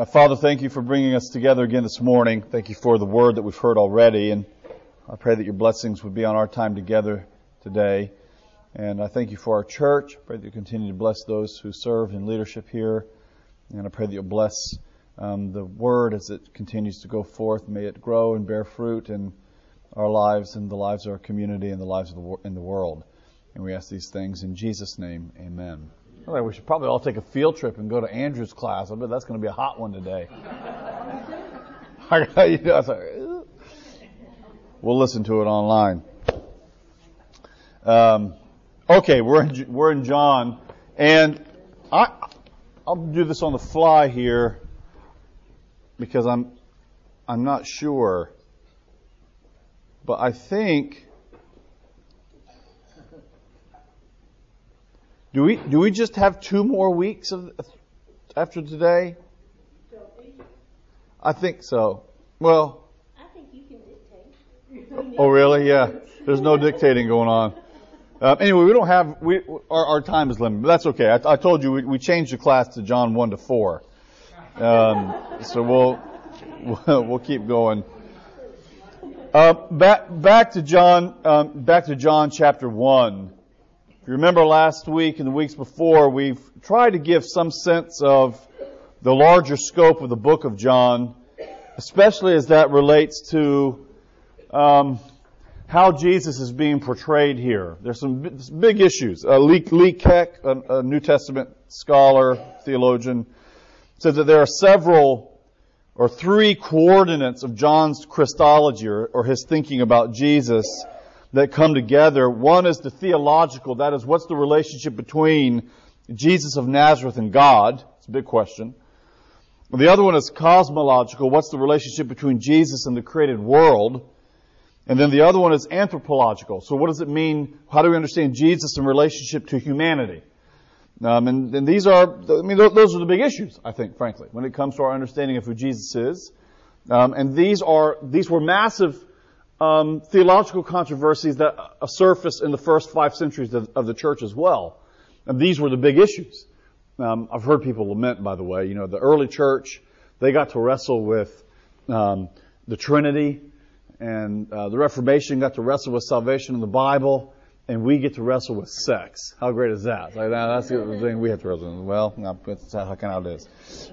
Now, Father, thank you for bringing us together again this morning. Thank you for the word that we've heard already. And I pray that your blessings would be on our time together today. And I thank you for our church. I pray that you continue to bless those who serve in leadership here. And I pray that you'll bless um, the word as it continues to go forth. May it grow and bear fruit in our lives and the lives of our community and the lives of the, in the world. And we ask these things in Jesus' name. Amen. Right, we should probably all take a field trip and go to Andrew's class. I bet that's going to be a hot one today. we'll listen to it online. Um, okay, we're in, we're in John, and I I'll do this on the fly here because I'm I'm not sure, but I think Do we do we just have two more weeks of after today? I think so. Well, I think you can dictate. Oh, really? Yeah. There's no dictating going on. Uh, anyway, we don't have we our, our time is limited, but that's okay. I, I told you we, we, changed the class to John one to four, um, so we'll we'll keep going. Uh, back back to John um, back to John chapter one. If you remember last week and the weeks before, we've tried to give some sense of the larger scope of the book of John, especially as that relates to um, how Jesus is being portrayed here. There's some big issues. Uh, Lee, Lee Keck, a, a New Testament scholar, theologian, said that there are several or three coordinates of John's Christology or, or his thinking about Jesus that come together. One is the theological, that is, what's the relationship between Jesus of Nazareth and God? It's a big question. The other one is cosmological, what's the relationship between Jesus and the created world? And then the other one is anthropological. So what does it mean? How do we understand Jesus in relationship to humanity? Um, and, and, these are, I mean, those are the big issues, I think, frankly, when it comes to our understanding of who Jesus is. Um, and these are, these were massive um, theological controversies that surfaced in the first five centuries of, of, the church as well. And these were the big issues. Um, I've heard people lament, by the way, you know, the early church, they got to wrestle with um, the Trinity, and uh, the Reformation got to wrestle with salvation in the Bible, and we get to wrestle with sex. How great is that? Like, that's the thing we have to wrestle with. Well, that's how kind of it is.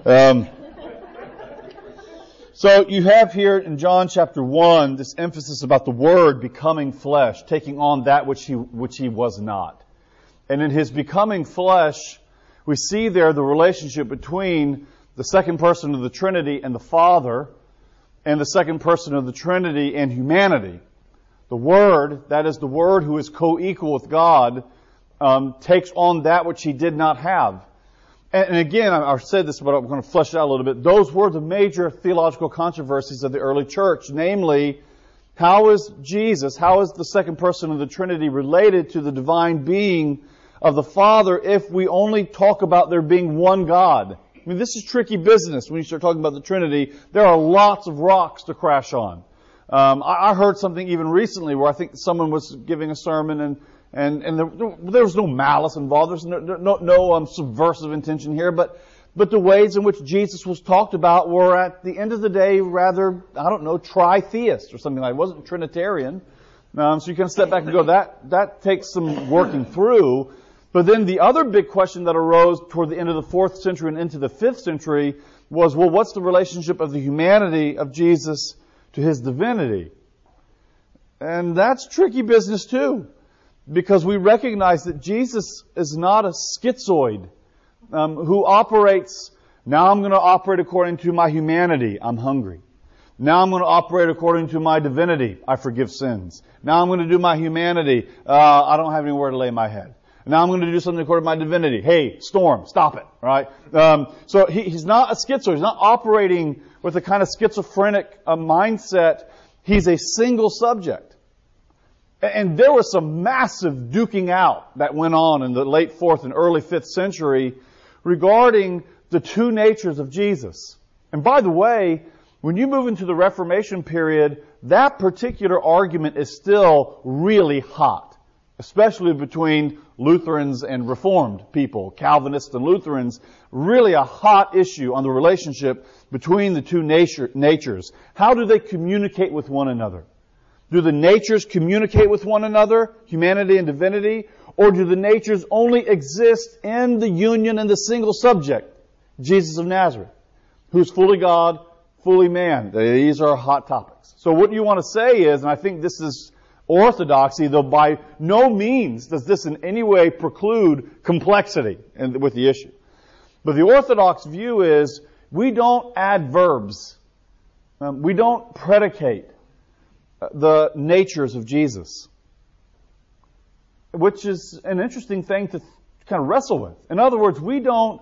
So you have here in John chapter 1 this emphasis about the Word becoming flesh, taking on that which he, which he was not. And in his becoming flesh, we see there the relationship between the second person of the Trinity and the Father, and the second person of the Trinity and humanity. The Word, that is the Word who is co-equal with God, um, takes on that which he did not have. And again, I've said this, but I'm going to flesh it out a little bit. Those were the major theological controversies of the early church, namely, how is Jesus, how is the second person of the Trinity related to the divine being of the Father if we only talk about there being one God? I mean, this is tricky business when you start talking about the Trinity. There are lots of rocks to crash on. Um, I, I heard something even recently where I think someone was giving a sermon and and, and there, there was no malice involved. There's no, no, no um, subversive intention here, but, but the ways in which Jesus was talked about were at the end of the day rather, I don't know, tritheist or something like that. It wasn't Trinitarian. Um, so you can step back and go, that, that takes some working through. But then the other big question that arose toward the end of the fourth century and into the fifth century was, well, what's the relationship of the humanity of Jesus to his divinity? And that's tricky business too because we recognize that Jesus is not a schizoid um, who operates, now I'm going to operate according to my humanity, I'm hungry. Now I'm going to operate according to my divinity, I forgive sins. Now I'm going to do my humanity, uh, I don't have anywhere to lay my head. Now I'm going to do something according to my divinity. Hey, storm, stop it, right? Um, so he, he's not a schizoid. He's not operating with a kind of schizophrenic uh, mindset. He's a single subject. And there was some massive duking out that went on in the late fourth and early fifth century regarding the two natures of Jesus. And by the way, when you move into the Reformation period, that particular argument is still really hot. especially between Lutherans and Reformed people, Calvinists and Lutherans, really a hot issue on the relationship between the two nature, natures. How do they communicate with one another? Do the natures communicate with one another, humanity and divinity, or do the natures only exist in the union and the single subject, Jesus of Nazareth, who's fully God, fully man? These are hot topics. So what you want to say is, and I think this is orthodoxy, though by no means does this in any way preclude complexity with the issue. But the orthodox view is we don't add verbs. Um, we don't predicate the natures of Jesus, which is an interesting thing to kind of wrestle with. In other words, we don't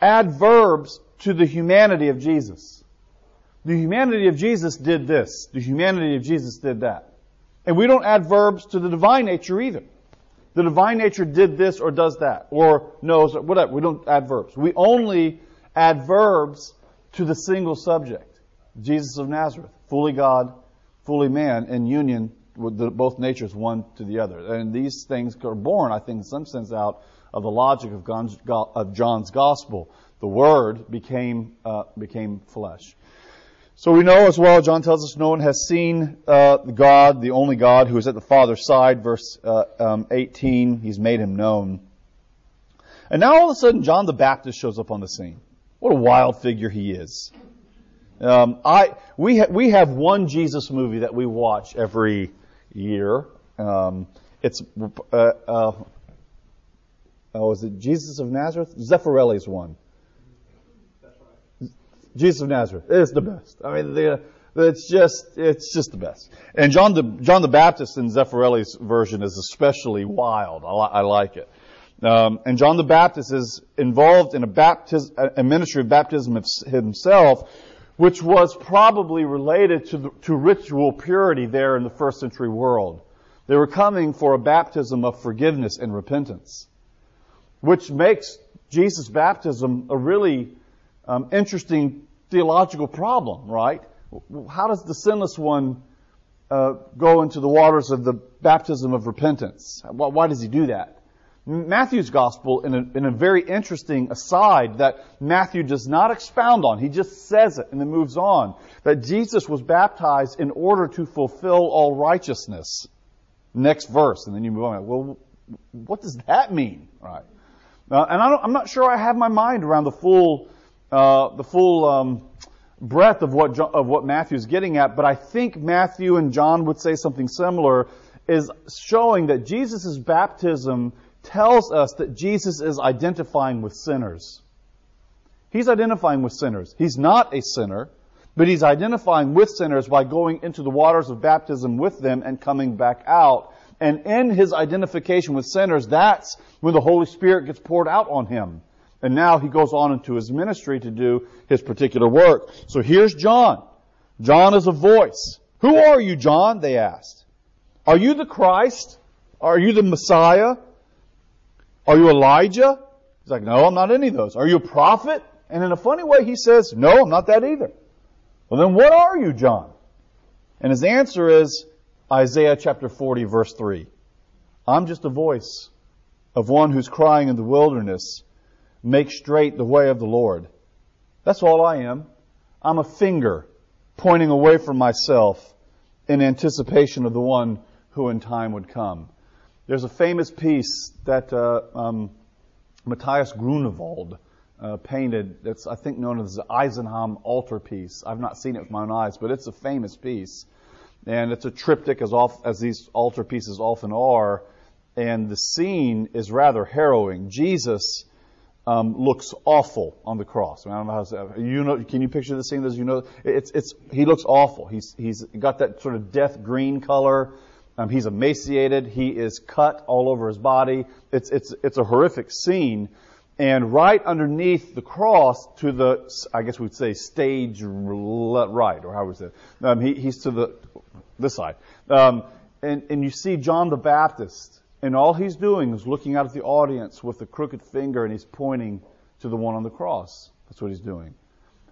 add verbs to the humanity of Jesus. The humanity of Jesus did this. The humanity of Jesus did that. And we don't add verbs to the divine nature either. The divine nature did this or does that, or knows, or whatever. We don't add verbs. We only add verbs to the single subject. Jesus of Nazareth, fully God, fully man in union with the, both natures, one to the other. And these things are born, I think, in some sense, out of the logic of, John's, of John's gospel. The Word became uh, became flesh. So we know as well, John tells us no one has seen uh, God, the only God who is at the Father's side, verse uh, um, 18. He's made him known. And now all of a sudden, John the Baptist shows up on the scene. What a wild figure he is. Um, I we ha- we have one Jesus movie that we watch every year. Um, it's uh, uh, oh, is it Jesus of Nazareth? Zeffirelli's one. Jesus of Nazareth is the best. I mean, the, it's just it's just the best. And John the John the Baptist in Zeffirelli's version is especially wild. I, li- I like it. Um, and John the Baptist is involved in a, baptism, a ministry of baptism himself, which was probably related to, the, to ritual purity there in the first century world. They were coming for a baptism of forgiveness and repentance, which makes Jesus' baptism a really um, interesting theological problem, right? How does the sinless one uh, go into the waters of the baptism of repentance? Why, why does he do that? Matthew's gospel, in a, in a, very interesting aside that Matthew does not expound on, he just says it and then moves on, that Jesus was baptized in order to fulfill all righteousness. Next verse, and then you move on. Well, what does that mean? Right. Uh, and I am not sure I have my mind around the full, uh, the full um, breadth of what of what Matthew's getting at, but I think Matthew and John would say something similar, is showing that Jesus' baptism tells us that Jesus is identifying with sinners. He's identifying with sinners. He's not a sinner, but he's identifying with sinners by going into the waters of baptism with them and coming back out. And in his identification with sinners, that's when the Holy Spirit gets poured out on him. And now he goes on into his ministry to do his particular work. So here's John. John is a voice. Who are you, John? They asked. Are you the Christ? Are you the Messiah? Are you Elijah? He's like, no, I'm not any of those. Are you a prophet? And in a funny way, he says, no, I'm not that either. Well, then what are you, John? And his answer is Isaiah chapter 40 verse 3. I'm just a voice of one who's crying in the wilderness, make straight the way of the Lord. That's all I am. I'm a finger pointing away from myself in anticipation of the one who in time would come. There's a famous piece that uh, um, Matthias Grunewald uh, painted that's, I think, known as the Isenheim altar piece. I've not seen it with my own eyes, but it's a famous piece. And it's a triptych, as, off, as these altar pieces often are. And the scene is rather harrowing. Jesus um, looks awful on the cross. I, mean, I don't know how to you know. Can you picture the scene? As you know, it's it's he looks awful. He's he's got that sort of death green color. Um, he's emaciated. He is cut all over his body. It's, it's, it's a horrific scene. And right underneath the cross to the, I guess we'd say stage right, or how was say um, he, he's to the, this side. Um, and, and you see John the Baptist, and all he's doing is looking out at the audience with a crooked finger and he's pointing to the one on the cross. That's what he's doing.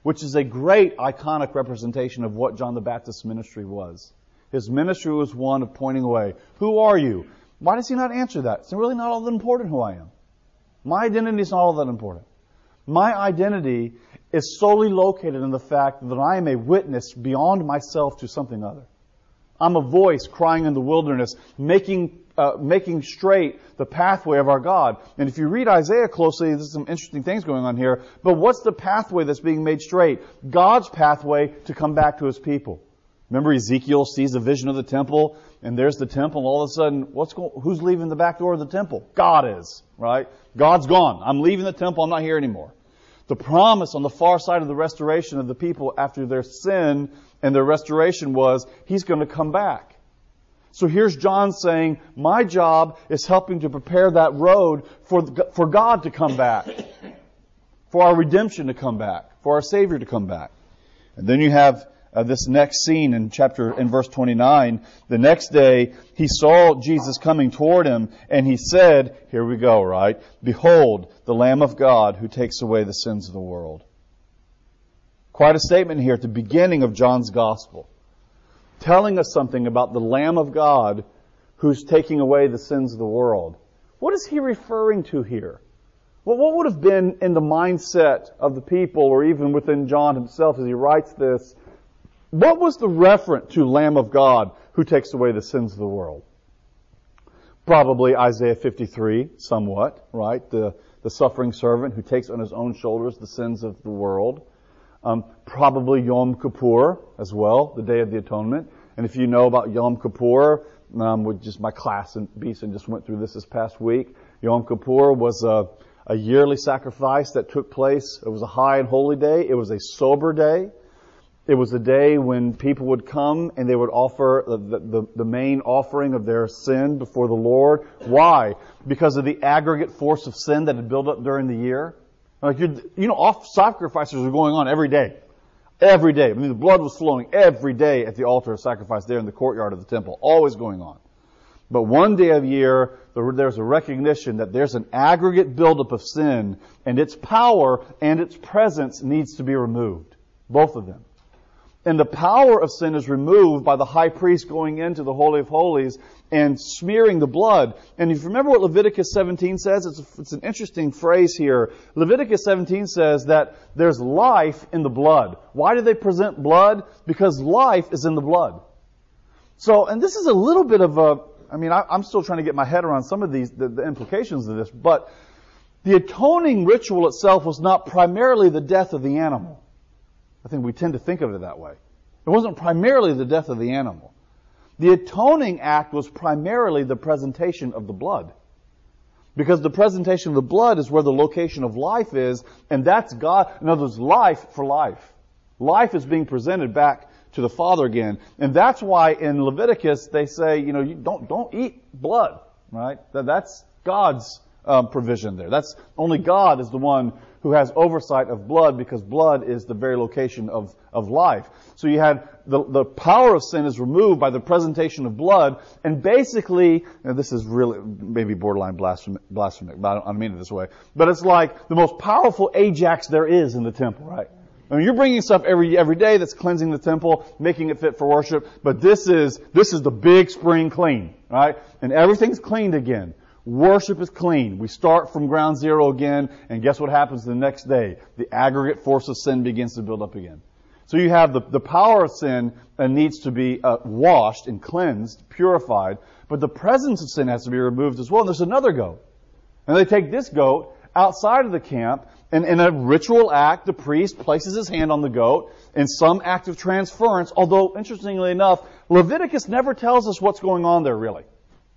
Which is a great iconic representation of what John the Baptist's ministry was. His ministry was one of pointing away. Who are you? Why does he not answer that? It's really not all that important who I am. My identity is not all that important. My identity is solely located in the fact that I am a witness beyond myself to something other. I'm a voice crying in the wilderness, making uh, making straight the pathway of our God. And if you read Isaiah closely, there's some interesting things going on here. But what's the pathway that's being made straight? God's pathway to come back to His people. Remember Ezekiel sees a vision of the temple, and there's the temple, and all of a sudden, what's going, who's leaving the back door of the temple? God is, right? God's gone. I'm leaving the temple. I'm not here anymore. The promise on the far side of the restoration of the people after their sin and their restoration was, He's going to come back. So here's John saying, my job is helping to prepare that road for, for God to come back, for our redemption to come back, for our Savior to come back. And then you have uh, this next scene in chapter, in verse 29. The next day, he saw Jesus coming toward him, and he said, here we go, right? Behold, the Lamb of God who takes away the sins of the world. Quite a statement here at the beginning of John's Gospel telling us something about the Lamb of God who's taking away the sins of the world. What is he referring to here? Well, what would have been in the mindset of the people or even within John himself as he writes this? What was the referent to Lamb of God who takes away the sins of the world? Probably Isaiah 53, somewhat, right? The, the suffering servant who takes on his own shoulders the sins of the world. Um, probably Yom Kippur as well, the Day of the Atonement. And if you know about Yom Kippur, um, with just my class in Beeson just went through this this past week. Yom Kippur was a, a yearly sacrifice that took place. It was a high and holy day. It was a sober day. It was a day when people would come and they would offer the, the, the, main offering of their sin before the Lord. Why? Because of the aggregate force of sin that had built up during the year. Like you know, off sacrifices were going on every day. Every day. I mean, the blood was flowing every day at the altar of sacrifice there in the courtyard of the temple. Always going on. But one day of year, there's a recognition that there's an aggregate buildup of sin, and its power and its presence needs to be removed. Both of them. And the power of sin is removed by the high priest going into the Holy of Holies and smearing the blood. And if you remember what Leviticus 17 says, it's, a, it's an interesting phrase here. Leviticus 17 says that there's life in the blood. Why do they present blood? Because life is in the blood. So, and this is a little bit of a, I mean, I, am still trying to get my head around some of these, the, the implications of this, but the atoning ritual itself was not primarily the death of the animal. I think we tend to think of it that way. It wasn't primarily the death of the animal. The atoning act was primarily the presentation of the blood. Because the presentation of the blood is where the location of life is, and that's God. In other words, life for life. Life is being presented back to the Father again. And that's why in Leviticus they say, you know, you don't, don't eat blood, right? That's God's um, provision there. That's only God is the one who has oversight of blood because blood is the very location of, of life. So you had the, the power of sin is removed by the presentation of blood, and basically, this is really maybe borderline blasphemic, blasphemic but I don't, I don't mean it this way, but it's like the most powerful Ajax there is in the temple, right? I mean, you're bringing stuff every every day that's cleansing the temple, making it fit for worship. But this is this is the big spring clean, right? And everything's cleaned again. Worship is clean. We start from ground zero again, and guess what happens the next day? The aggregate force of sin begins to build up again. So you have the, the power of sin that needs to be uh, washed and cleansed, purified, but the presence of sin has to be removed as well. And there's another goat. And they take this goat outside of the camp, and in a ritual act, the priest places his hand on the goat in some act of transference, although, interestingly enough, Leviticus never tells us what's going on there really.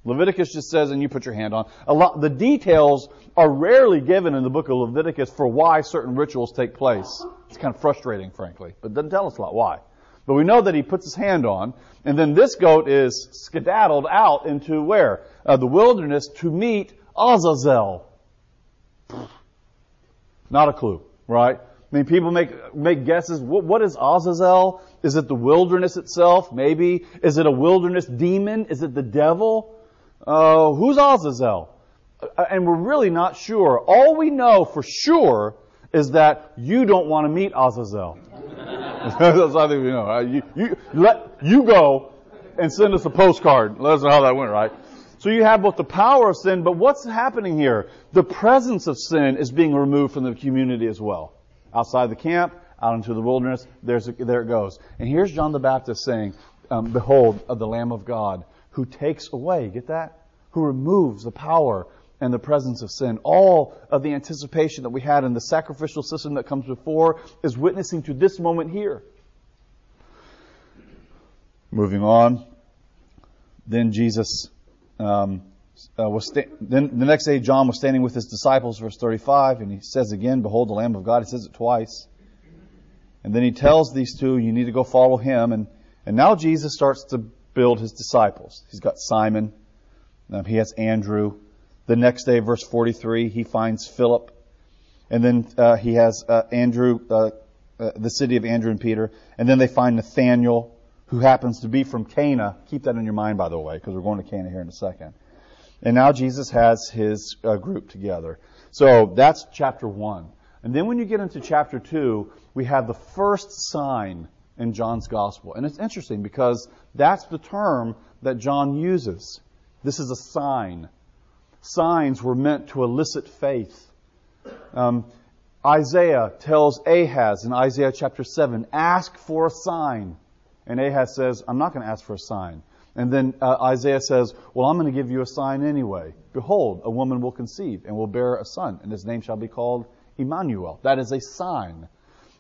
Leviticus just says, and you put your hand on. A lot, the details are rarely given in the book of Leviticus for why certain rituals take place. It's kind of frustrating, frankly, but doesn't tell us a lot why. But we know that he puts his hand on, and then this goat is skedaddled out into where? Uh, the wilderness to meet Azazel. Not a clue, right? I mean, people make make guesses. What, what is Azazel? Is it the wilderness itself? Maybe. Is it a wilderness demon? Is it the devil? Uh, who's Azazel? Uh, and we're really not sure. All we know for sure is that you don't want to meet Azazel. That's all we know. You, you, let, you go and send us a postcard. Let us know how that went, right? So you have both the power of sin, but what's happening here? The presence of sin is being removed from the community as well. Outside the camp, out into the wilderness, there's a, there it goes. And here's John the Baptist saying, um, Behold, of the Lamb of God, who takes away, get that? Who removes the power and the presence of sin. All of the anticipation that we had in the sacrificial system that comes before is witnessing to this moment here. Moving on. Then Jesus um, uh, was sta- then the next day John was standing with his disciples, verse 35, and he says again, "Behold, the Lamb of God." He says it twice, and then he tells these two, "You need to go follow him." And and now Jesus starts to build his disciples. He's got Simon, um, he has Andrew. The next day, verse 43, he finds Philip, and then uh, he has uh, Andrew, uh, uh, the city of Andrew and Peter, and then they find Nathaniel who happens to be from Cana. Keep that in your mind, by the way, because we're going to Cana here in a second. And now Jesus has his uh, group together. So that's chapter one. And then when you get into chapter two, we have the first sign in John's gospel. And it's interesting because that's the term that John uses. This is a sign. Signs were meant to elicit faith. Um, Isaiah tells Ahaz in Isaiah chapter 7, ask for a sign. And Ahaz says, I'm not going to ask for a sign. And then uh, Isaiah says, Well, I'm going to give you a sign anyway. Behold, a woman will conceive and will bear a son, and his name shall be called Emmanuel. That is a sign.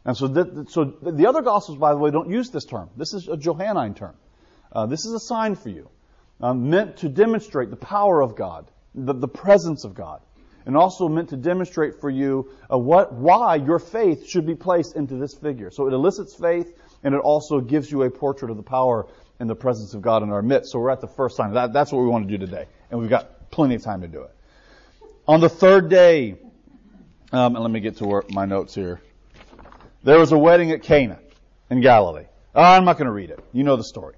And so, th- so the other Gospels, by the way, don't use this term. This is a Johannine term. Uh, this is a sign for you, um, meant to demonstrate the power of God, the, the presence of God, and also meant to demonstrate for you uh, what, why your faith should be placed into this figure. So it elicits faith and it also gives you a portrait of the power and the presence of God in our midst. So we're at the first sign. That, that's what we want to do today. And we've got plenty of time to do it. On the third day, um, and let me get to work, my notes here. There was a wedding at Cana in Galilee. Uh, I'm not going to read it. You know the story.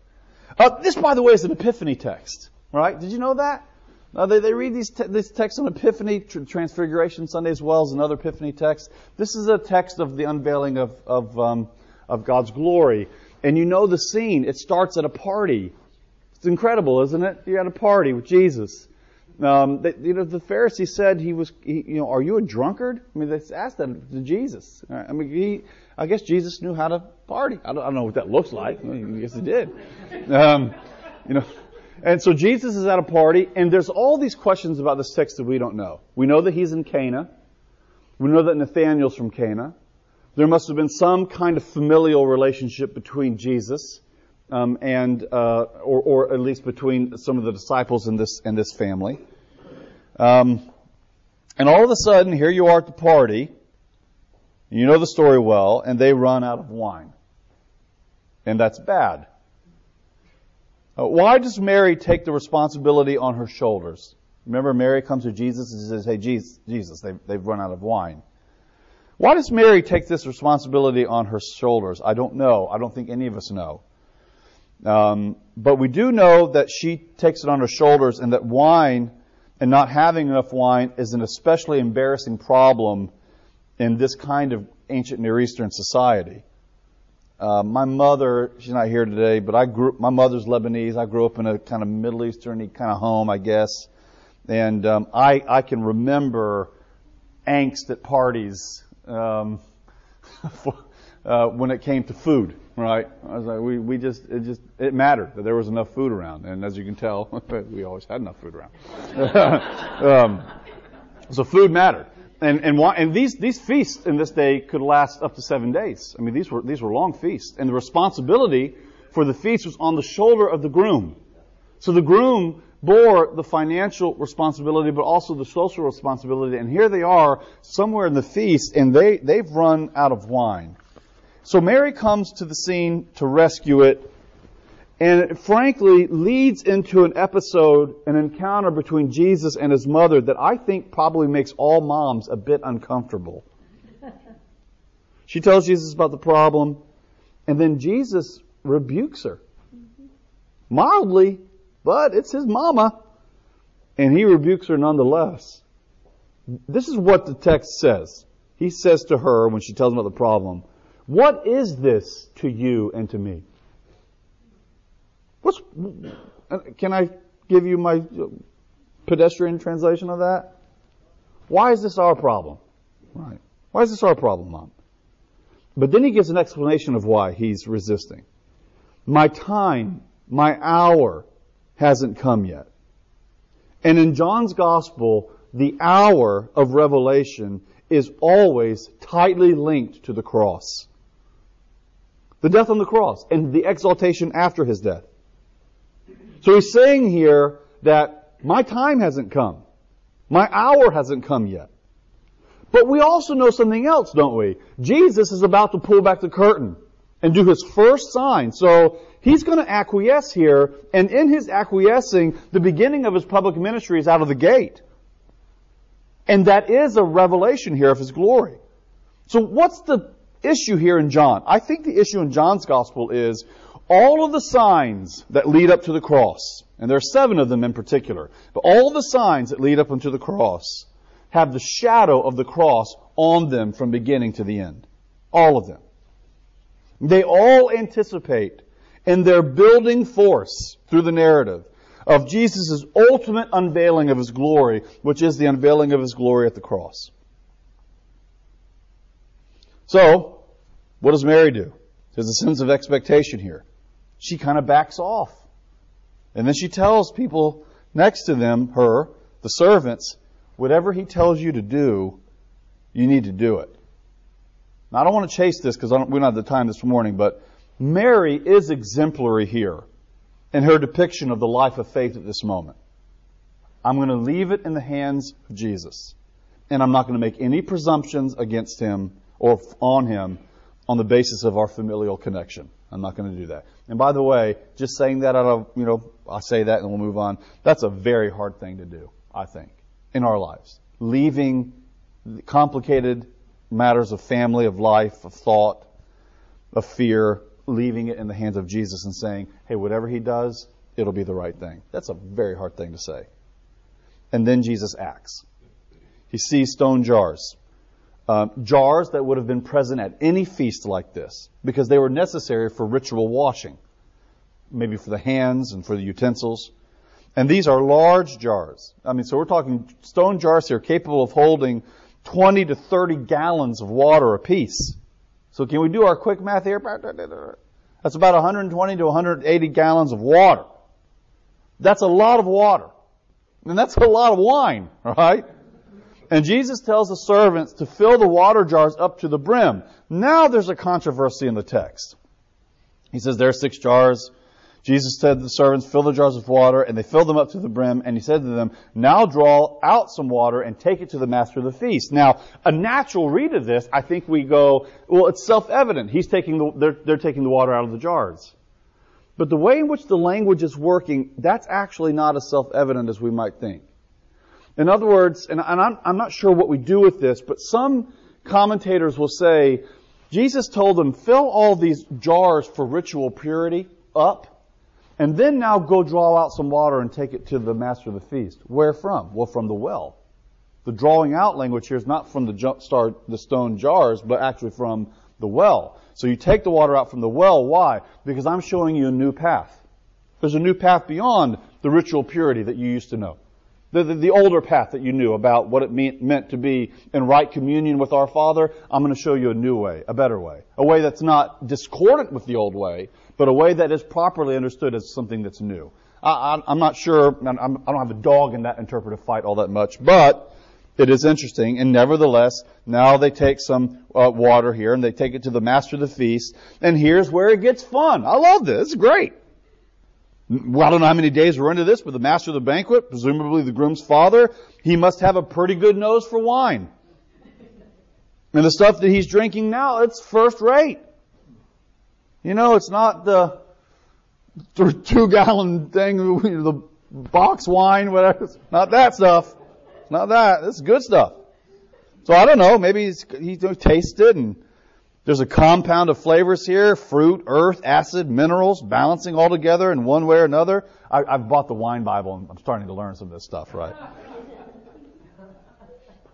Uh, this, by the way, is an Epiphany text, right? Did you know that? Uh, they, they read these, te- these texts on Epiphany, tr- Transfiguration Sunday as well as another Epiphany text. This is a text of the unveiling of, of um, of God's glory. And you know the scene. It starts at a party. It's incredible, isn't it? You're at a party with Jesus. Um, they, you know, the Pharisee said he was, he, you know, are you a drunkard? I mean, they asked that to Jesus. I mean, he, I guess Jesus knew how to party. I don't, I don't know what that looks like. I, I guess he did. Um, you know, and so Jesus is at a party, and there's all these questions about this text that we don't know. We know that he's in Cana. We know that Nathaniel's from Cana. There must have been some kind of familial relationship between Jesus um, and, uh, or, or, at least between some of the disciples in this in this family. Um, and all of a sudden, here you are at the party. You know the story well, and they run out of wine, and that's bad. Uh, why does Mary take the responsibility on her shoulders? Remember, Mary comes to Jesus and says, "Hey, Jesus, Jesus, they've, they've run out of wine." Why does Mary take this responsibility on her shoulders? I don't know. I don't think any of us know. Um, but we do know that she takes it on her shoulders and that wine and not having enough wine is an especially embarrassing problem in this kind of ancient Near Eastern society. Uh, my mother, she's not here today, but I grew, my mother's Lebanese. I grew up in a kind of Middle Eastern kind of home, I guess. And um, I, I can remember angst at parties um, for, uh, when it came to food, right? I was like, we, we just, it just, it mattered that there was enough food around. And as you can tell, we always had enough food around. um, so food mattered. And, and, and these, these feasts in this day could last up to seven days. I mean, these were, these were long feasts. And the responsibility for the feast was on the shoulder of the groom. So the groom bore the financial responsibility, but also the social responsibility. And here they are, somewhere in the feast, and they, they've run out of wine. So Mary comes to the scene to rescue it, and it frankly leads into an episode, an encounter between Jesus and his mother that I think probably makes all moms a bit uncomfortable. She tells Jesus about the problem, and then Jesus rebukes her. Mm-hmm. Mildly, but it's his mama. And he rebukes her nonetheless. This is what the text says. He says to her when she tells him about the problem, What is this to you and to me? What's, can I give you my pedestrian translation of that? Why is this our problem? Right. Why is this our problem, Mom? But then he gives an explanation of why he's resisting. My time, my hour hasn't come yet. And in John's gospel, the hour of revelation is always tightly linked to the cross. The death on the cross and the exaltation after his death. So he's saying here that my time hasn't come. My hour hasn't come yet. But we also know something else, don't we? Jesus is about to pull back the curtain and do his first sign. So he's going to acquiesce here, and in his acquiescing, the beginning of his public ministry is out of the gate. And that is a revelation here of his glory. So what's the issue here in John? I think the issue in John's gospel is all of the signs that lead up to the cross, and there are seven of them in particular, but all the signs that lead up unto the cross have the shadow of the cross on them from beginning to the end. All of them. They all anticipate in their building force through the narrative of Jesus' ultimate unveiling of his glory, which is the unveiling of his glory at the cross. So, what does Mary do? There's a sense of expectation here. She kind of backs off. And then she tells people next to them, her, the servants, whatever he tells you to do, you need to do it. Now, I don't want to chase this because we don't have the time this morning, but Mary is exemplary here in her depiction of the life of faith at this moment. I'm going to leave it in the hands of Jesus. And I'm not going to make any presumptions against him or on him on the basis of our familial connection. I'm not going to do that. And by the way, just saying that out of, you know, I say that and we'll move on. That's a very hard thing to do, I think in our lives. Leaving complicated matters of family, of life, of thought, of fear, leaving it in the hands of Jesus and saying, hey, whatever he does, it'll be the right thing. That's a very hard thing to say. And then Jesus acts. He sees stone jars. Uh, jars that would have been present at any feast like this because they were necessary for ritual washing, maybe for the hands and for the utensils. And these are large jars. I mean, so we're talking stone jars here capable of holding 20 to 30 gallons of water apiece. So can we do our quick math here? That's about 120 to 180 gallons of water. That's a lot of water. And that's a lot of wine, right? And Jesus tells the servants to fill the water jars up to the brim. Now there's a controversy in the text. He says there are six jars. Jesus said to the servants, fill the jars with water, and they filled them up to the brim, and he said to them, now draw out some water and take it to the master of the feast. Now, a natural read of this, I think we go, well, it's self-evident. He's taking the, they're, they're taking the water out of the jars. But the way in which the language is working, that's actually not as self-evident as we might think. In other words, and I'm, I'm not sure what we do with this, but some commentators will say, Jesus told them, fill all these jars for ritual purity up, and then now go draw out some water and take it to the master of the feast. Where from? Well, from the well. The drawing out language here is not from the, the stone jars, but actually from the well. So you take the water out from the well. Why? Because I'm showing you a new path. There's a new path beyond the ritual purity that you used to know. The, the, the, older path that you knew about what it mean, meant to be in right communion with our Father, I'm going to show you a new way, a better way. A way that's not discordant with the old way, but a way that is properly understood as something that's new. I, am not sure, I'm, I do not have a dog in that interpretive fight all that much, but it is interesting. And nevertheless, now they take some uh, water here and they take it to the master of the feast. And here's where it gets fun. I love this. It's great. Well, I don't know how many days we're into this, but the master of the banquet, presumably the groom's father, he must have a pretty good nose for wine. And the stuff that he's drinking now, it's first rate. You know, it's not the two gallon thing, the box wine, whatever. It's not that stuff. It's not that. Is good stuff. So I don't know. Maybe he's, he tasted and there's a compound of flavors here, fruit, earth, acid, minerals, balancing all together in one way or another. I, have bought the wine Bible and I'm starting to learn some of this stuff, right?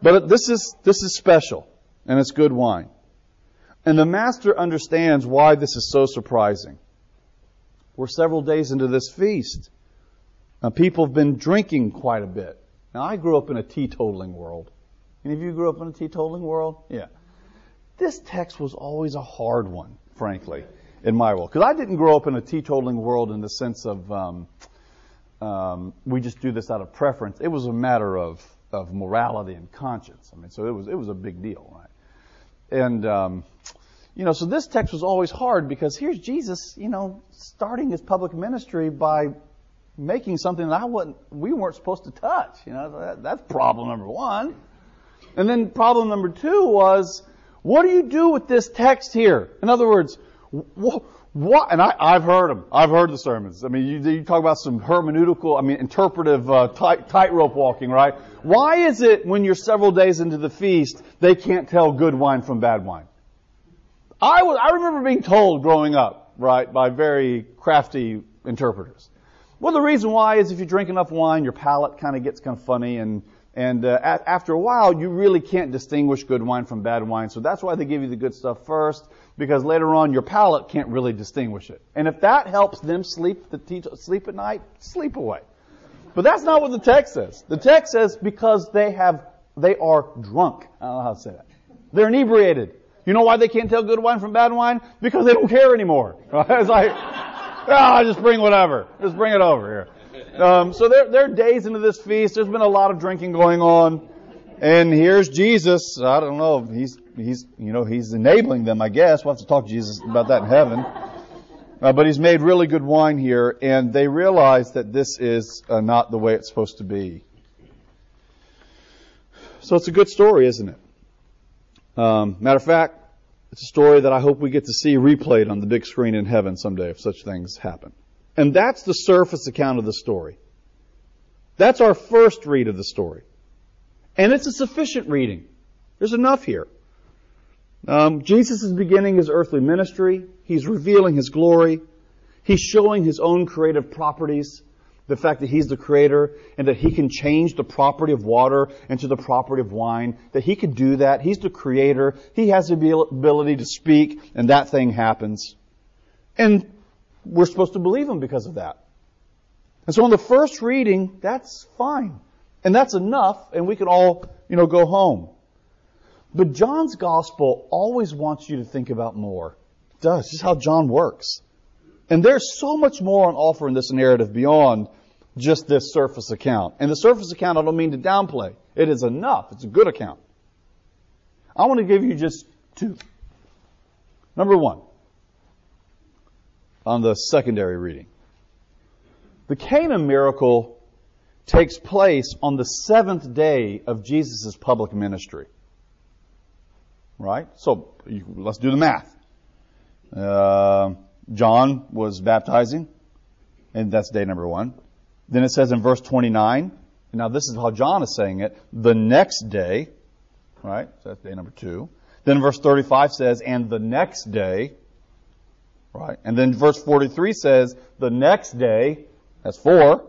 But this is, this is special and it's good wine. And the master understands why this is so surprising. We're several days into this feast. Uh, people have been drinking quite a bit. Now, I grew up in a teetotaling world. Any of you grew up in a teetotaling world? Yeah. This text was always a hard one, frankly, in my world. Because I didn't grow up in a teetotaling world in the sense of um, um, we just do this out of preference. It was a matter of, of morality and conscience. I mean, so it was, it was a big deal, right? And, um, you know, so this text was always hard because here's Jesus, you know, starting his public ministry by making something that I wasn't, we weren't supposed to touch. You know, that, that's problem number one. And then problem number two was, what do you do with this text here? In other words, wh- what? And I, have heard them. I've heard the sermons. I mean, you, you talk about some hermeneutical, I mean, interpretive uh, tight, tightrope walking, right? Why is it when you're several days into the feast they can't tell good wine from bad wine? I was, I remember being told growing up, right, by very crafty interpreters. Well, the reason why is if you drink enough wine, your palate kind of gets kind of funny, and and uh, after a while, you really can't distinguish good wine from bad wine. So that's why they give you the good stuff first, because later on your palate can't really distinguish it. And if that helps them sleep the sleep at night, sleep away. But that's not what the text says. The text says because they have they are drunk. I don't know how to say that. They're inebriated. You know why they can't tell good wine from bad wine? Because they don't care anymore. It's like ah, just bring whatever. Just bring it over here. Um, so there are days into this feast. There's been a lot of drinking going on. And here's Jesus. I don't know. He's, he's, you know, he's enabling them, I guess. We'll have to talk to Jesus about that in heaven. Uh, but he's made really good wine here, and they realize that this is uh, not the way it's supposed to be. So it's a good story, isn't it? Um, matter of fact, it's a story that I hope we get to see replayed on the big screen in heaven someday if such things happen. And that's the surface account of the story. That's our first read of the story. And it's a sufficient reading. There's enough here. Um, Jesus is beginning his earthly ministry. He's revealing his glory. He's showing his own creative properties the fact that he's the creator and that he can change the property of water into the property of wine, that he can do that. He's the creator. He has the ability to speak and that thing happens. And we're supposed to believe him because of that. And so on the first reading, that's fine. And that's enough and we can all, you know, go home. But John's gospel always wants you to think about more. It does. This is how John works. And there's so much more on offer in this narrative beyond just this surface account. And the surface account I don't mean to downplay. It is enough. It's a good account. I want to give you just two. Number one, on the secondary reading. The Cana miracle takes place on the seventh day of Jesus' public ministry. Right? So, you, let's do the math. Uh, John was baptizing, and that's day number one. Then it says in verse 29, now this is how John is saying it, the next day, right? So that's day number two. Then verse 35 says, and the next day, right? And then verse 43 says, the next day, that's four.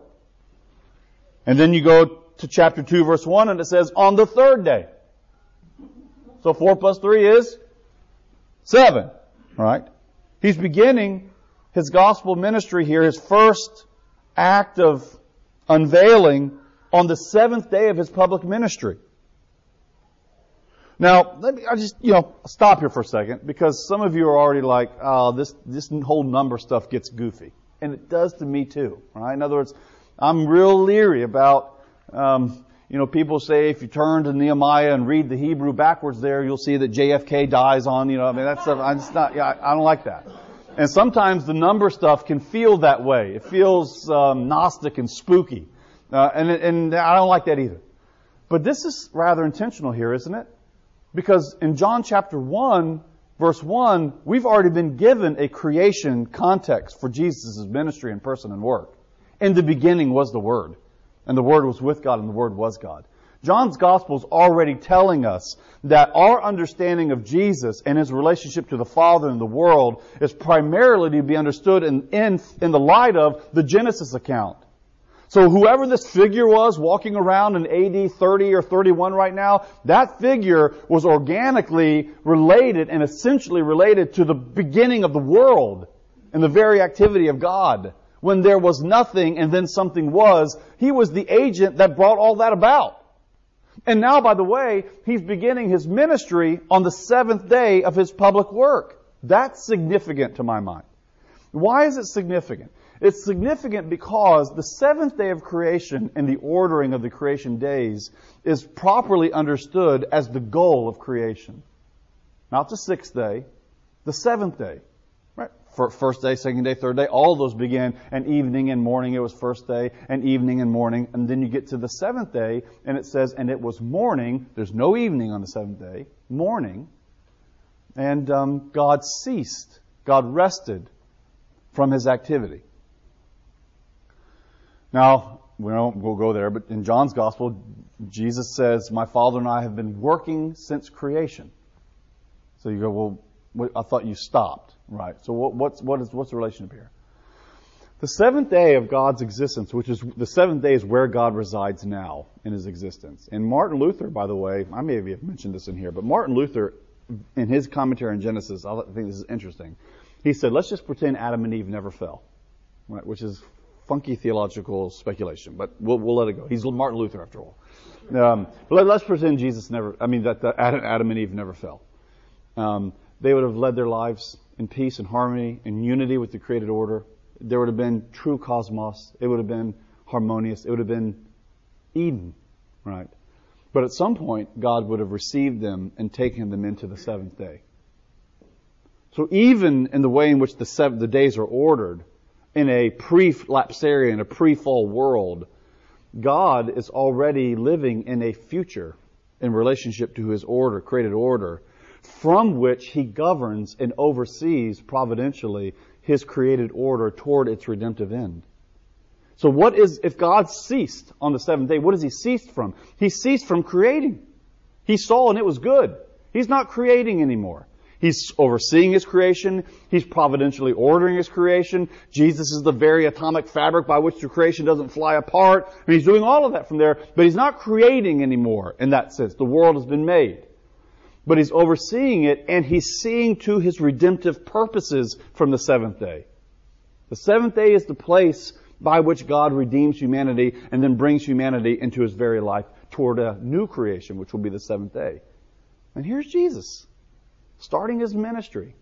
And then you go to chapter 2 verse 1 and it says, on the third day. So four plus three is seven, right? He's beginning his gospel ministry here, his first act of unveiling on the seventh day of his public ministry. Now, let me, I just, you know, stop here for a second because some of you are already like, oh, this, this whole number stuff gets goofy. And it does to me too, right? In other words, I'm real leery about, um, you know, people say if you turn to Nehemiah and read the Hebrew backwards there, you'll see that JFK dies on, you know, I mean, that's I'm just not, yeah, I don't like that. And sometimes the number stuff can feel that way. It feels um, Gnostic and spooky. Uh, and, and I don't like that either. But this is rather intentional here, isn't it? Because in John chapter 1, verse 1, we've already been given a creation context for Jesus' ministry and person and work. In the beginning was the Word and the Word was with God, and the Word was God. John's Gospel is already telling us that our understanding of Jesus and his relationship to the Father and the world is primarily to be understood in, in, in the light of the Genesis account. So whoever this figure was walking around in AD 30 or 31 right now, that figure was organically related and essentially related to the beginning of the world and the very activity of God when there was nothing and then something was. He was the agent that brought all that about. And now, by the way, he's beginning his ministry on the seventh day of his public work. That's significant to my mind. Why is it significant? It's significant because the seventh day of creation and the ordering of the creation days is properly understood as the goal of creation. Not the sixth day, the seventh day. Right? First day, second day, third day, all those begin, and evening and morning it was first day, and evening and morning, and then you get to the seventh day, and it says, and it was morning, there's no evening on the seventh day, morning, and um, God ceased, God rested from his activity. Now, we won't we'll go there, but in John's Gospel, Jesus says, My Father and I have been working since creation. So you go, well, I thought you stopped. Right. So what, what's, what is, what's the relationship here? The seventh day of God's existence, which is the seventh day is where God resides now in his existence. And Martin Luther, by the way, I may have mentioned this in here, but Martin Luther, in his commentary on Genesis, I think this is interesting. He said, let's just pretend Adam and Eve never fell. Right, which is funky theological speculation, but we'll, we'll let it go. He's Martin Luther after all. Um, but let, us pretend Jesus never, I mean, that, Adam and Eve never fell. Um, they would have led their lives in peace and harmony and unity with the created order. There would have been true cosmos. It would have been harmonious. It would have been Eden, right? But at some point, God would have received them and taken them into the seventh day. So even in the way in which the, seven, the days are ordered, in a pre-lapsarian, a pre-fall world, God is already living in a future in relationship to his order, created order, from which he governs and oversees providentially his created order toward its redemptive end. So what is, if God ceased on the seventh day, what does he cease from? He ceased from creating. He saw and it was good. He's not creating anymore. He's overseeing his creation. He's providentially ordering his creation. Jesus is the very atomic fabric by which the creation doesn't fly apart. And he's doing all of that from there, but he's not creating anymore in that sense. The world has been made. But he's overseeing it and he's seeing to his redemptive purposes from the seventh day. The seventh day is the place by which God redeems humanity and then brings humanity into his very life toward a new creation, which will be the seventh day. And here's Jesus starting his ministry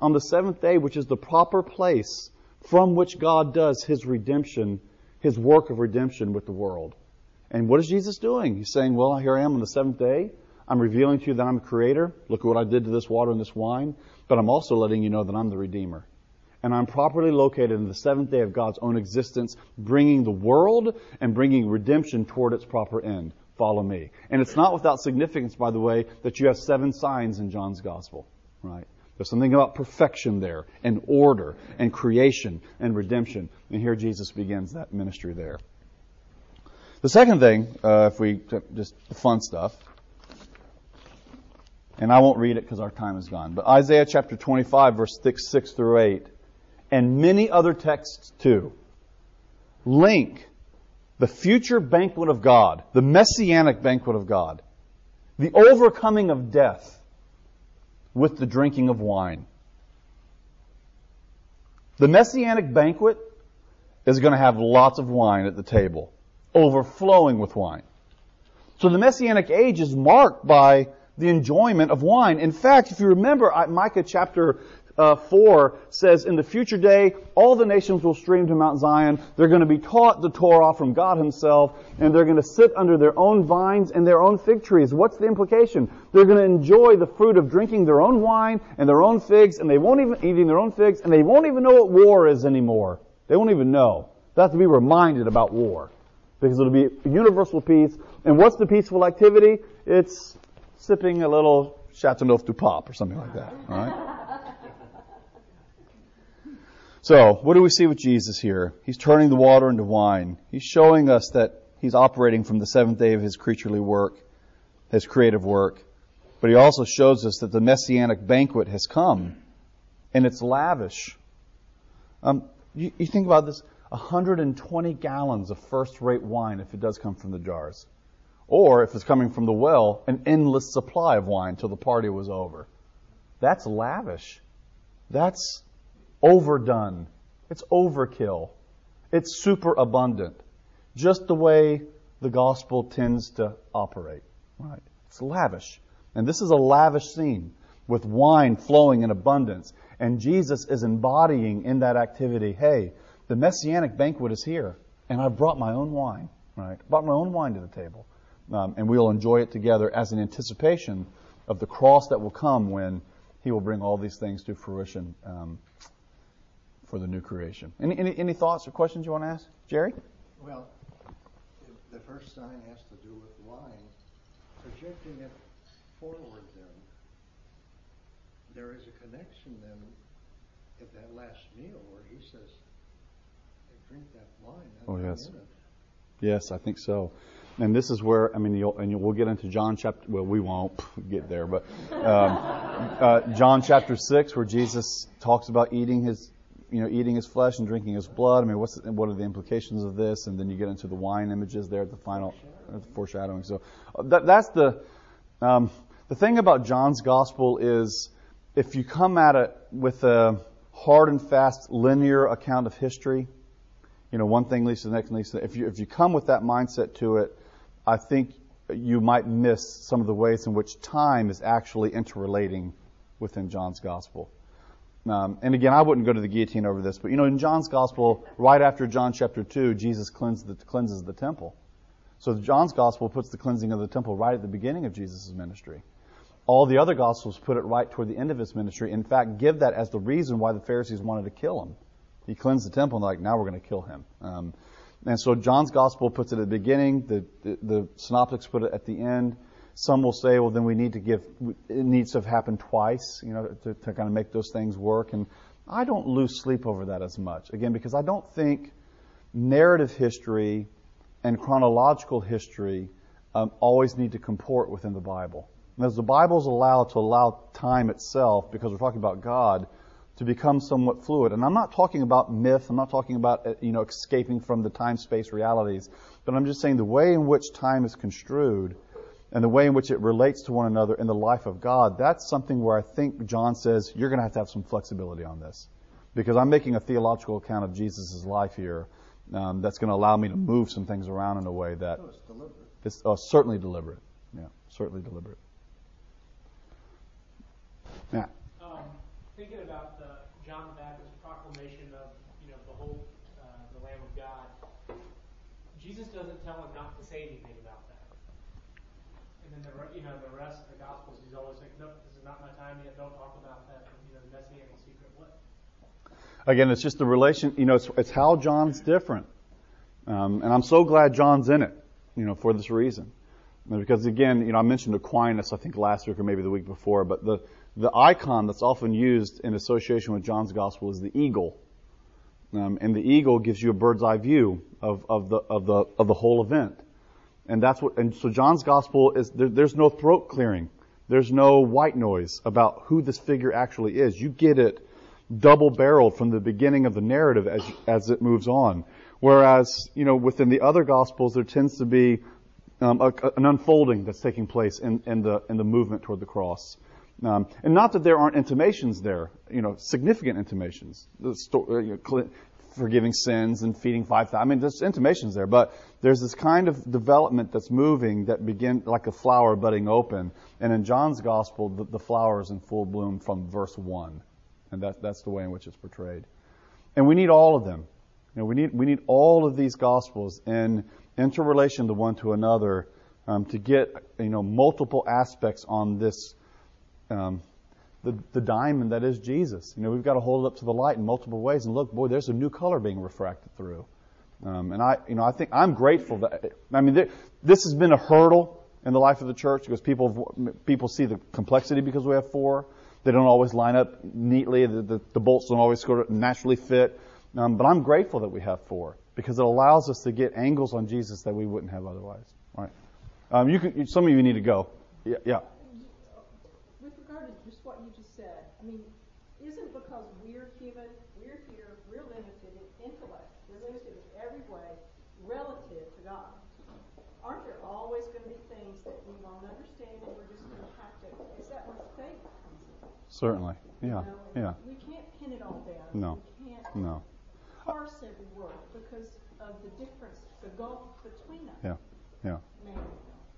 on the seventh day, which is the proper place from which God does his redemption, his work of redemption with the world. And what is Jesus doing? He's saying, well, here I am on the seventh day. I'm revealing to you that I'm a creator. Look at what I did to this water and this wine. But I'm also letting you know that I'm the redeemer. And I'm properly located in the seventh day of God's own existence, bringing the world and bringing redemption toward its proper end follow me. And it's not without significance, by the way, that you have seven signs in John's gospel, right? There's something about perfection there, and order, and creation, and redemption. And here Jesus begins that ministry there. The second thing, uh, if we just the fun stuff, and I won't read it because our time is gone, but Isaiah chapter 25, verse 6, 6 through 8, and many other texts too, link the future banquet of God, the messianic banquet of God, the overcoming of death with the drinking of wine. The messianic banquet is going to have lots of wine at the table, overflowing with wine. So the messianic age is marked by the enjoyment of wine. In fact, if you remember uh, Micah chapter uh, 4 says, In the future day, all the nations will stream to Mount Zion. They're going to be taught the Torah from God Himself, and they're going to sit under their own vines and their own fig trees. What's the implication? They're going to enjoy the fruit of drinking their own wine and their own figs, and they won't even, eating their own figs, and they won't even know what war is anymore. They won't even know. They have to be reminded about war. Because it'll be universal peace. And what's the peaceful activity? It's sipping a little Chateauneuf du Pape or something like that. All right? So, what do we see with Jesus here? He's turning the water into wine. He's showing us that he's operating from the seventh day of his creaturely work, his creative work. But he also shows us that the messianic banquet has come, and it's lavish. Um, you, you think about this 120 gallons of first rate wine if it does come from the jars. Or if it's coming from the well, an endless supply of wine till the party was over. That's lavish. That's overdone. It's overkill. It's super abundant. Just the way the gospel tends to operate. Right? It's lavish. And this is a lavish scene with wine flowing in abundance. And Jesus is embodying in that activity, hey, the messianic banquet is here, and I've brought my own wine, right? Brought my own wine to the table. Um, and we'll enjoy it together as an anticipation of the cross that will come when he will bring all these things to fruition um, for the new creation. Any, any, any thoughts or questions you want to ask? Jerry? Well, the first sign has to do with wine. Projecting it forward then, there is a connection then at that last meal where he says, drink that wine. Oh, yes. Yes, I think so. And this is where I mean, you'll, and you'll, we'll get into John chapter. Well, we won't get there, but um, uh, John chapter six, where Jesus talks about eating his, you know, eating his flesh and drinking his blood. I mean, what's what are the implications of this? And then you get into the wine images there at the final the foreshadowing. So uh, that, that's the um, the thing about John's gospel is if you come at it with a hard and fast linear account of history, you know, one thing leads to the next and leads to the, if you if you come with that mindset to it, I think you might miss some of the ways in which time is actually interrelating within John's gospel. Um, and again, I wouldn't go to the guillotine over this, but you know, in John's gospel, right after John chapter two, Jesus cleanses the, cleanses the temple. So John's gospel puts the cleansing of the temple right at the beginning of Jesus' ministry. All the other gospels put it right toward the end of his ministry. In fact, give that as the reason why the Pharisees wanted to kill him. He cleansed the temple, and they're like, now we're going to kill him. Um, and so John's gospel puts it at the beginning. The, the, the, synoptics put it at the end. Some will say, well, then we need to give, it needs to have happened twice, you know, to, to kind of make those things work. And I don't lose sleep over that as much. Again, because I don't think narrative history and chronological history um, always need to comport within the Bible. And as the Bible is allowed to allow time itself, because we're talking about God, to become somewhat fluid. And I'm not talking about myth. I'm not talking about, uh, you know, escaping from the time-space realities. But I'm just saying the way in which time is construed and the way in which it relates to one another in the life of God, that's something where I think John says you're going to have to have some flexibility on this. Because I'm making a theological account of Jesus' life here um, that's going to allow me to move some things around in a way that oh, it's deliberate. It's uh, certainly deliberate. Yeah, certainly deliberate. Yeah. Um, thinking about the John the Baptist's proclamation of, you know, behold uh, the Lamb of God, Jesus doesn't tell him not to say anything about that. And then the you know the rest of the Gospels, he's always like, nope, this is not my time yet. Don't talk about that. You know, the messianic secret. What? Again, it's just the relation. You know, it's, it's how John's different, um, and I'm so glad John's in it. You know, for this reason. Because again, you know, I mentioned Aquinas, I think last week or maybe the week before, but the, the icon that's often used in association with John's gospel is the eagle. Um, and the eagle gives you a bird's eye view of, of the of the of the whole event. And that's what and so John's gospel is there, there's no throat clearing. There's no white noise about who this figure actually is. You get it double barreled from the beginning of the narrative as as it moves on. Whereas, you know, within the other gospels there tends to be um, a, an unfolding that's taking place in, in the in the movement toward the cross. Um, and not that there aren't intimations there, you know, significant intimations, story, you know, forgiving sins and feeding 5,000. I mean, there's intimations there, but there's this kind of development that's moving that begin like a flower budding open. And in John's gospel, the, the flower is in full bloom from verse 1. And that, that's the way in which it's portrayed. And we need all of them. You know, we need, we need all of these gospels in interrelation to one to another um, to get, you know, multiple aspects on this um, the, the diamond that is Jesus. You know, we've got to hold it up to the light in multiple ways and look, boy, there's a new color being refracted through. Um, and I, you know, I think I'm grateful that, I mean, there, this has been a hurdle in the life of the church because people, people see the complexity because we have four. They don't always line up neatly. The, the, the bolts don't always naturally fit. Um, but I'm grateful that we have four because it allows us to get angles on Jesus that we wouldn't have otherwise. Right. Um, you can, some of you need to go. Yeah. yeah. I mean, isn't because we're human, we're here, we're limited in intellect, we're limited in every way relative to God. Aren't there always going to be things that we won't understand and we're just going to have to, is that where faith comes in? Certainly, yeah, you know? yeah. We can't pin it all down. No, we can't no. parse every word because of the difference, the gulf between us. Yeah. Yeah. Maybe.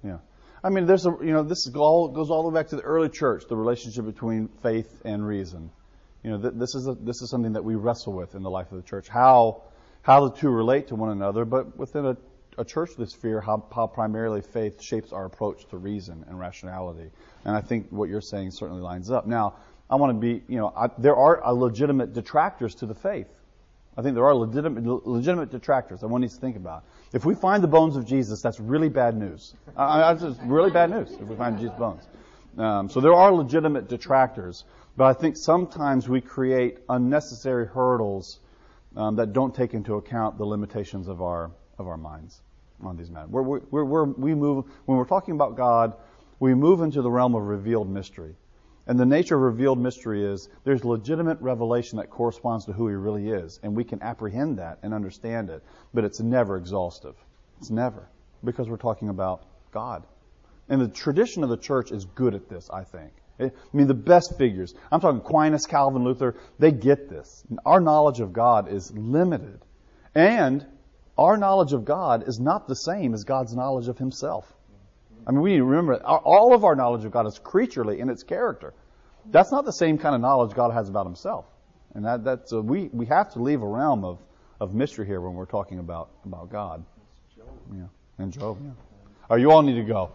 Yeah. I mean, there's a, you know, this all, goes all the way back to the early church, the relationship between faith and reason. You know, th- this is a, this is something that we wrestle with in the life of the church. How, how the two relate to one another, but within a, a churchly sphere, how, how primarily faith shapes our approach to reason and rationality. And I think what you're saying certainly lines up. Now, I want to be, you know, I, there are legitimate detractors to the faith. I think there are legitimate, legitimate detractors that one needs to think about. If we find the bones of Jesus, that's really bad news. Uh, that's really bad news if we find Jesus' bones. Um, so there are legitimate detractors, but I think sometimes we create unnecessary hurdles um, that don't take into account the limitations of our of our minds on these matters. We're, we're, we're, we move when we're talking about God, we move into the realm of revealed mystery. And the nature of revealed mystery is there's legitimate revelation that corresponds to who he really is, and we can apprehend that and understand it, but it's never exhaustive. It's never, because we're talking about God. And the tradition of the church is good at this, I think. I mean, the best figures, I'm talking Aquinas, Calvin, Luther, they get this. Our knowledge of God is limited. And our knowledge of God is not the same as God's knowledge of himself. I mean, we need to remember all of our knowledge of God is creaturely in its character. That's not the same kind of knowledge God has about Himself, and that that's uh, we we have to leave a realm of of mystery here when we're talking about about God. Yeah, and Job. Yeah. Oh, you all need to go.